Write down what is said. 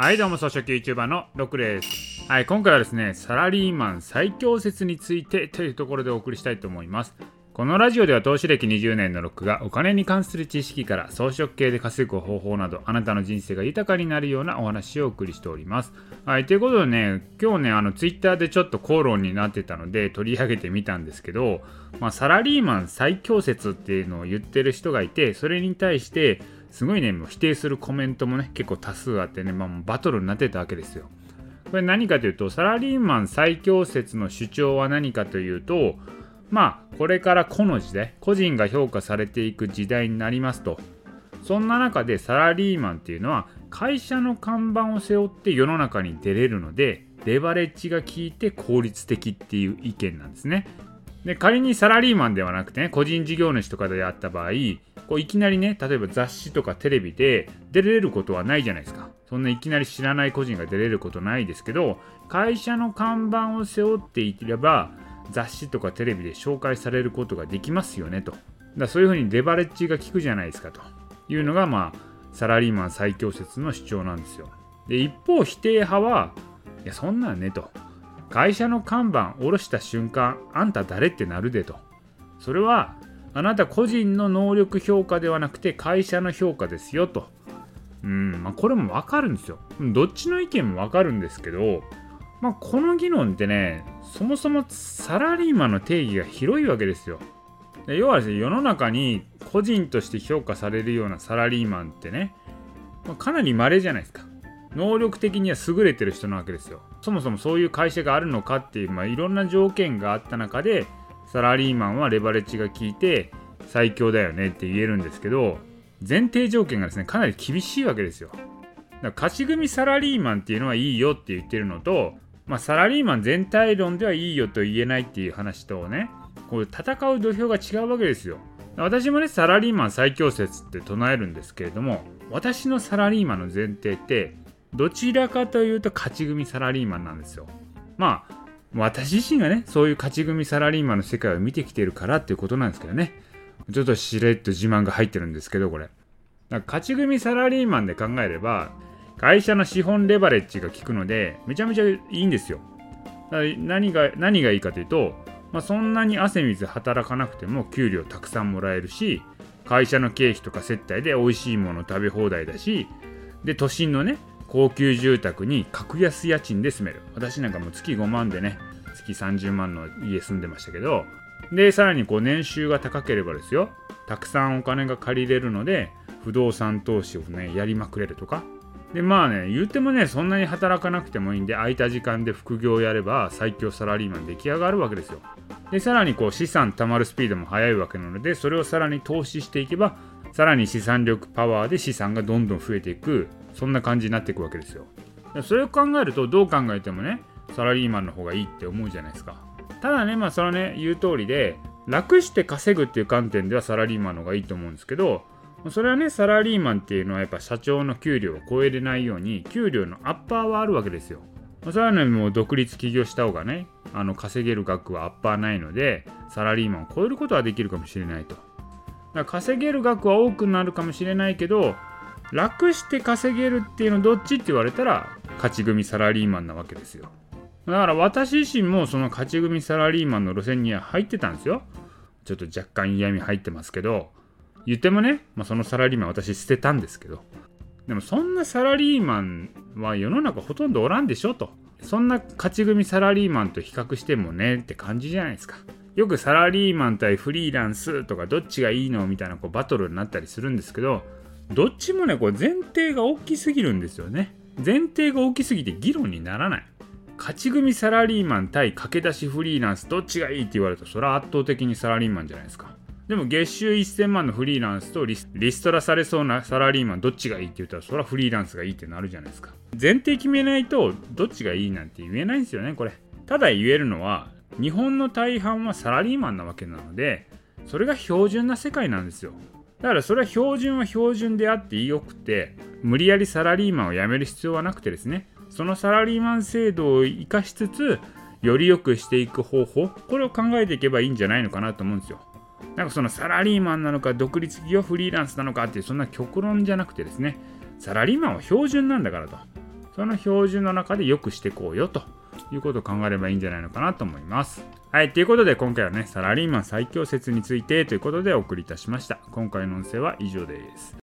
はいどうも草食 YouTuber のロックですはい今回はですねサラリーマン最強説についてというところでお送りしたいと思いますこのラジオでは投資歴20年のロックがお金に関する知識から装飾系で稼ぐ方法などあなたの人生が豊かになるようなお話をお送りしております。はい、ということでね、今日ね、あのツイッターでちょっと口論になってたので取り上げてみたんですけど、まあ、サラリーマン最強説っていうのを言ってる人がいて、それに対してすごいね、もう否定するコメントもね、結構多数あってね、まあ、バトルになってたわけですよ。これ何かというと、サラリーマン最強説の主張は何かというと、まあこれから個の時代個人が評価されていく時代になりますとそんな中でサラリーマンっていうのは会社の看板を背負って世の中に出れるのでレバレッジが効いて効率的っていう意見なんですねで仮にサラリーマンではなくてね個人事業主とかであった場合こういきなりね例えば雑誌とかテレビで出れることはないじゃないですかそんないきなり知らない個人が出れることないですけど会社の看板を背負っていれば雑誌とかテレビで紹介されることができますよねと。だそういうふうにレバレッジが効くじゃないですかというのが、まあ、サラリーマン最強説の主張なんですよ。で、一方、否定派は、いや、そんなんねと。会社の看板下ろした瞬間、あんた誰ってなるでと。それは、あなた個人の能力評価ではなくて会社の評価ですよと。うん、まあ、これもわかるんですよ。どっちの意見もわかるんですけど、まあ、この議論ってね、そもそもサラリーマンの定義が広いわけですよ。で要はですね、世の中に個人として評価されるようなサラリーマンってね、まあ、かなり稀じゃないですか。能力的には優れてる人なわけですよ。そもそもそういう会社があるのかっていう、まあ、いろんな条件があった中で、サラリーマンはレバレッジが効いて最強だよねって言えるんですけど、前提条件がですね、かなり厳しいわけですよ。だから勝ち組サラリーマンっていうのはいいよって言ってるのと、まあ、サラリーマン全体論ではいいよと言えないっていう話とねこう戦う土俵が違うわけですよ私もねサラリーマン最強説って唱えるんですけれども私のサラリーマンの前提ってどちらかというと勝ち組サラリーマンなんですよ。まあ私自身がねそういう勝ち組サラリーマンの世界を見てきてるからっていうことなんですけどね。ちょっとしれっと自慢が入ってるんですけどこれ。勝ち組サラリーマンで考えれば会社の資本レバレッジが効くので、めちゃめちゃいいんですよ。何が何がいいかというと、まあ、そんなに汗水働かなくても給料たくさんもらえるし、会社の経費とか接待で美味しいもの食べ放題だし、で、都心のね、高級住宅に格安家賃で住める。私なんかもう月5万でね、月30万の家住んでましたけど、で、さらにこう年収が高ければですよ、たくさんお金が借りれるので、不動産投資をね、やりまくれるとか、でまあね言ってもねそんなに働かなくてもいいんで空いた時間で副業をやれば最強サラリーマン出来上がるわけですよ。でさらにこう資産貯まるスピードも速いわけなのでそれをさらに投資していけばさらに資産力パワーで資産がどんどん増えていく。そんな感じになっていくわけですよそれを考えるとどう考えてもねサラリーマンの方がいいって思うじゃないですかただねまあそのね言う通りで楽して稼ぐっていう観点ではサラリーマンの方がいいと思うんですけどそれはね、サラリーマンっていうのはやっぱ社長の給料を超えれないように、給料のアッパーはあるわけですよ。それはね、もう独立起業した方がね、あの稼げる額はアッパーないので、サラリーマンを超えることはできるかもしれないと。だから稼げる額は多くなるかもしれないけど、楽して稼げるっていうのどっちって言われたら、勝ち組サラリーマンなわけですよ。だから私自身もその勝ち組サラリーマンの路線には入ってたんですよ。ちょっと若干嫌味入ってますけど、言ってもね、まあ、そのサラリーマン私捨てたんですけど、でもそんなサラリーマンは世の中ほとんどおらんでしょと。そんな勝ち組サラリーマンと比較してもねって感じじゃないですか。よくサラリーマン対フリーランスとかどっちがいいのみたいなこうバトルになったりするんですけど、どっちもね、こう前提が大きすぎるんですよね。前提が大きすぎて議論にならない。勝ち組サラリーマン対駆け出しフリーランスどっちがいいって言われるとそれは圧倒的にサラリーマンじゃないですか。でも月収1000万のフリーランスとリストラされそうなサラリーマンどっちがいいって言ったらそれはフリーランスがいいってなるじゃないですか。前提決めないとどっちがいいなんて言えないんですよねこれ。ただ言えるのは日本の大半はサラリーマンなわけなのでそれが標準な世界なんですよ。だからそれは標準は標準であってよくて無理やりサラリーマンを辞める必要はなくてですねそのサラリーマン制度を生かしつつより良くしていく方法これを考えていけばいいんじゃないのかなと思うんですよ。なんかそのサラリーマンなのか独立企業フリーランスなのかっていうそんな極論じゃなくてですねサラリーマンは標準なんだからとその標準の中で良くしていこうよということを考えればいいんじゃないのかなと思います。はい、ということで今回はね、サラリーマン最強説についてということでお送りいたしました。今回の音声は以上です。